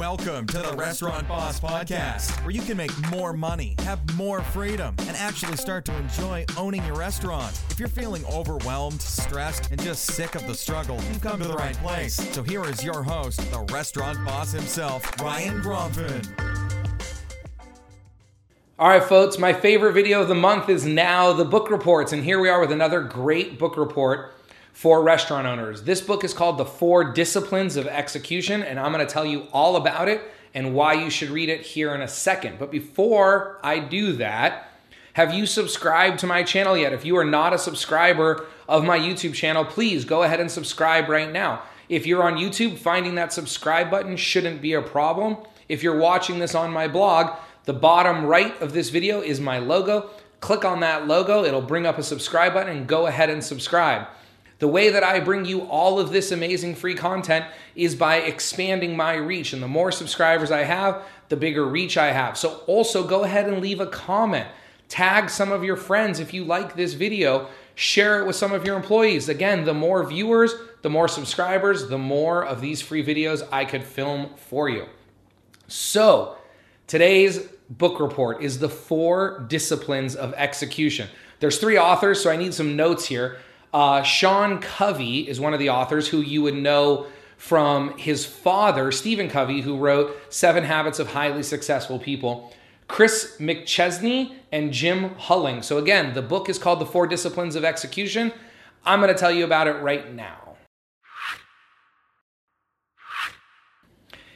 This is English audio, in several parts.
Welcome to the Restaurant Boss Podcast, where you can make more money, have more freedom, and actually start to enjoy owning your restaurant. If you're feeling overwhelmed, stressed, and just sick of the struggle, you've come to the right place. So here is your host, the restaurant boss himself, Ryan Gromfin. All right, folks, my favorite video of the month is now the book reports. And here we are with another great book report for restaurant owners. This book is called The Four Disciplines of Execution, and I'm to tell you all about it and why you should read it here in a second. But before I do that, have you subscribed to my channel yet? If you are not a subscriber of my YouTube channel, please go ahead and subscribe right now. If you're on YouTube, finding that subscribe button shouldn't be a problem. If you're watching this on my blog, the bottom right of this video is my logo. Click on that logo, it'll bring up a subscribe button and go ahead and subscribe. The way that I bring you all of this amazing free content is by expanding my reach. And the more subscribers I have, the bigger reach I have. So also go ahead and leave a comment. Tag some of your friends if you like this video. Share it with some of your employees. Again, the more viewers, the more subscribers, the more of these free videos I could film for you. So, today's book report is the four disciplines of execution. There's three authors, so I need some notes here. Uh, Sean Covey is one of the authors who you would know from his father, Stephen Covey, who wrote Seven Habits of Highly Successful People. Chris McChesney and Jim Hulling. So, again, the book is called The Four Disciplines of Execution. I'm going to tell you about it right now.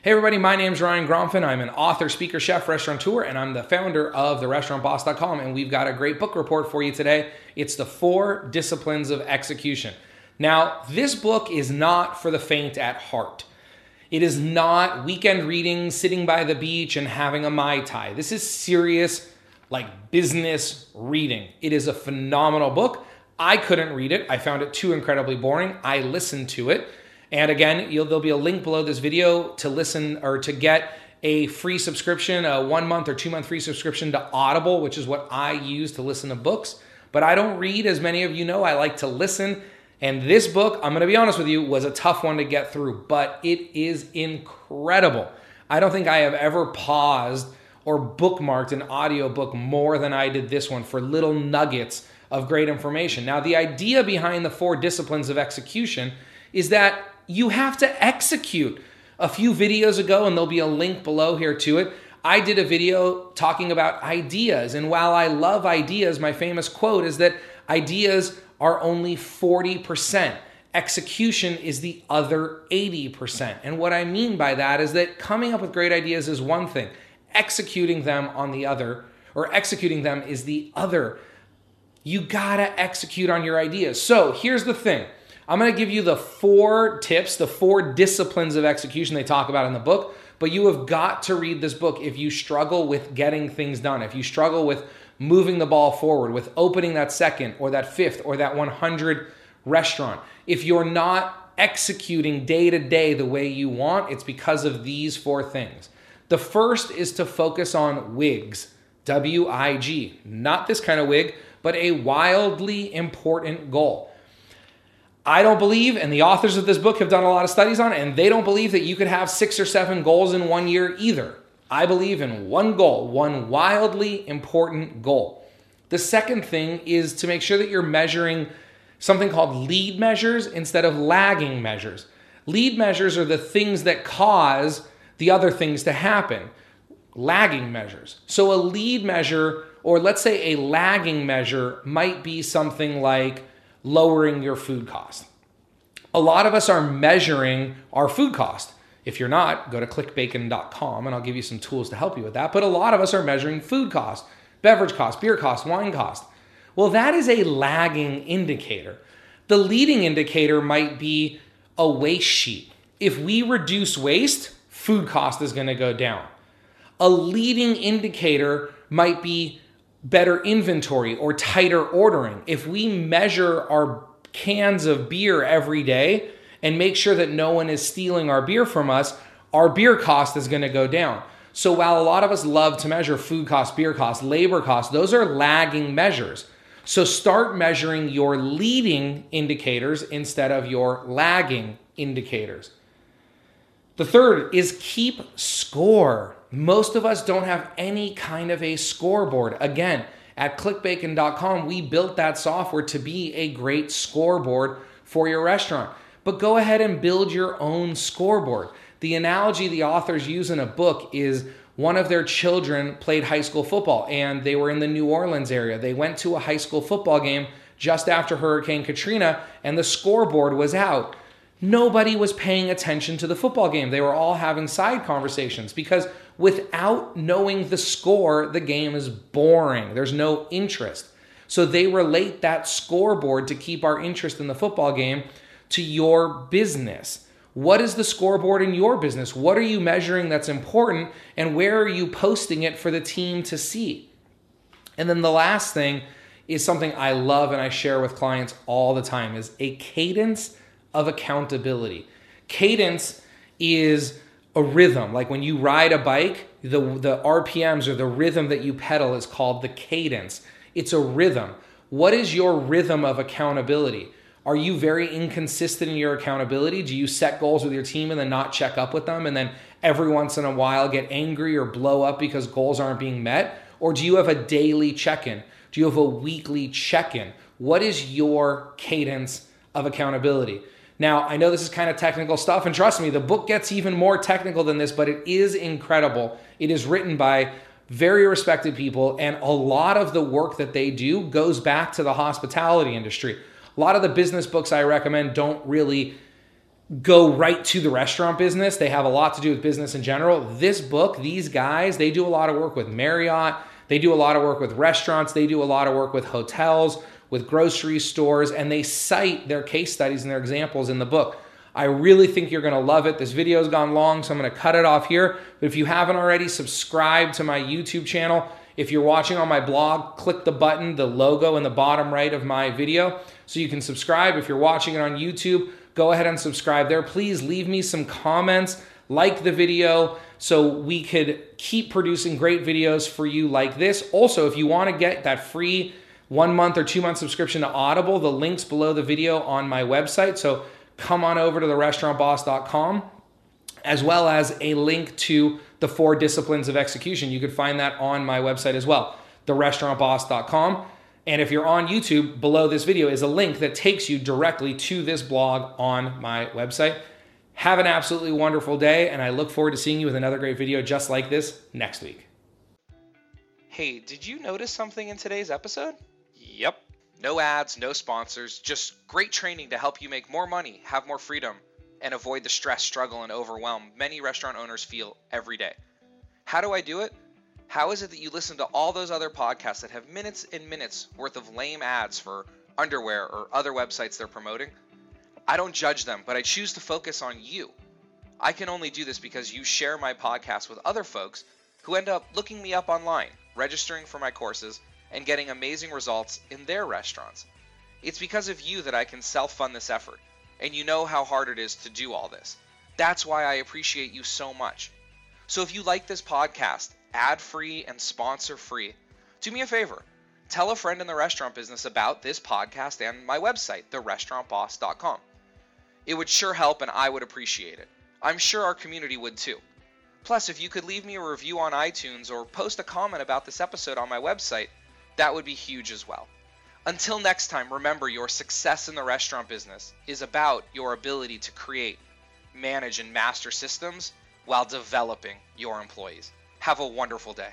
Hey, everybody, my name is Ryan Gromfin. I'm an author, speaker, chef, restaurateur, and I'm the founder of therestaurantboss.com. And we've got a great book report for you today. It's The Four Disciplines of Execution. Now, this book is not for the faint at heart. It is not weekend reading, sitting by the beach, and having a Mai Tai. This is serious, like business reading. It is a phenomenal book. I couldn't read it, I found it too incredibly boring. I listened to it. And again, there'll be a link below this video to listen or to get a free subscription, a one month or two month free subscription to Audible, which is what I use to listen to books. But I don't read, as many of you know. I like to listen. And this book, I'm to be honest with you, was a tough one to get through, but it is incredible. I don't think I have ever paused or bookmarked an audiobook more than I did this one for little nuggets of great information. Now, the idea behind the four disciplines of execution is that you have to execute. A few videos ago, and there'll be a link below here to it, I did a video talking about ideas. And while I love ideas, my famous quote is that ideas are only 40%. Execution is the other 80%. And what I mean by that is that coming up with great ideas is one thing, executing them on the other, or executing them is the other. You gotta execute on your ideas. So here's the thing I'm going to give you the four tips, the four disciplines of execution they talk about in the book. But you have got to read this book if you struggle with getting things done, if you struggle with moving the ball forward, with opening that second or that fifth or that 100 restaurant. If you're not executing day to day the way you want, it's because of these four things. The first is to focus on wigs, W I G, not this kind of wig, but a wildly important goal. I don't believe, and the authors of this book have done a lot of studies on it, and they don't believe that you could have six or seven goals in one year either. I believe in one goal, one wildly important goal. The second thing is to make sure that you're measuring something called lead measures instead of lagging measures. Lead measures are the things that cause the other things to happen, lagging measures. So a lead measure, or let's say a lagging measure, might be something like, lowering your food cost. A lot of us are measuring our food cost. If you're not, go to clickbacon.com and I'll give you some tools to help you with that. But a lot of us are measuring food cost, beverage cost, beer cost, wine cost. Well, that is a lagging indicator. The leading indicator might be a waste sheet. If we reduce waste, food cost is going to go down. A leading indicator might be better inventory or tighter ordering. If we measure our cans of beer every day and make sure that no one is stealing our beer from us, our beer cost is going to go down. So while a lot of us love to measure food cost, beer cost, labor cost, those are lagging measures. So start measuring your leading indicators instead of your lagging indicators. The third is keep score. Most of us don't have any kind of a scoreboard. Again, at clickbacon.com, we built that software to be a great scoreboard for your restaurant. But go ahead and build your own scoreboard. The analogy the authors use in a book is one of their children played high school football and they were in the New Orleans area. They went to a high school football game just after Hurricane Katrina and the scoreboard was out. Nobody was paying attention to the football game. They were all having side conversations because without knowing the score, the game is boring. There's no interest. So they relate that scoreboard to keep our interest in the football game to your business. What is the scoreboard in your business? What are you measuring that's important? And where are you posting it for the team to see? And then the last thing is something I love and I share with clients all the time is a cadence of accountability. Cadence is a rhythm. Like when you ride a bike, the, the RPMs or the rhythm that you pedal is called the cadence. It's a rhythm. What is your rhythm of accountability? Are you very inconsistent in your accountability? Do you set goals with your team and then not check up with them and then every once in a while get angry or blow up because goals aren't being met? Or do you have a daily check in? Do you have a weekly check in? What is your cadence of accountability? Now, I know this is kind of technical stuff, and trust me, the book gets even more technical than this, but it is incredible. It is written by very respected people, and a lot of the work that they do goes back to the hospitality industry. A lot of the business books I recommend don't really go right to the restaurant business. They have a lot to do with business in general. This book, these guys, they do a lot of work with Marriott, they do a lot of work with restaurants, they do a lot of work with hotels, with grocery stores, and they cite their case studies and their examples in the book. I really think you're going to love it. This video has gone long, so I'm going to cut it off here. But if you haven't already, subscribe to my YouTube channel. If you're watching on my blog, click the button, the logo in the bottom right of my video, so you can subscribe. If you're watching it on YouTube, go ahead and subscribe there. Please leave me some comments, like the video, so we could keep producing great videos for you like this. Also, if you want to get that free one month or two month subscription to Audible, the link's below the video on my website. So come on over to the restaurantboss.com as well as a link to the four disciplines of execution. You could find that on my website as well, therestaurantboss.com. And if you're on YouTube, below this video is a link that takes you directly to this blog on my website. Have an absolutely wonderful day, and I look forward to seeing you with another great video just like this next week. Hey, did you notice something in today's episode? Yep. No ads, no sponsors, just great training to help you make more money, have more freedom, and avoid the stress, struggle, and overwhelm many restaurant owners feel every day. How do I do it? How is it that you listen to all those other podcasts that have minutes and minutes worth of lame ads for underwear or other websites they're promoting? I don't judge them, but I choose to focus on you. I can only do this because you share my podcast with other folks who end up looking me up online, registering for my courses, and getting amazing results in their restaurants. It's because of you that I can self fund this effort and you know how hard it is to do all this. That's why I appreciate you so much. So if you like this podcast, ad free and sponsor free, do me a favor. Tell a friend in the restaurant business about this podcast and my website, therestaurantboss.com. It would sure help and I would appreciate it. I'm sure our community would too. Plus, if you could leave me a review on iTunes or post a comment about this episode on my website, that would be huge as well. Until next time, remember your success in the restaurant business is about your ability to create, manage, and master systems while developing your employees. Have a wonderful day.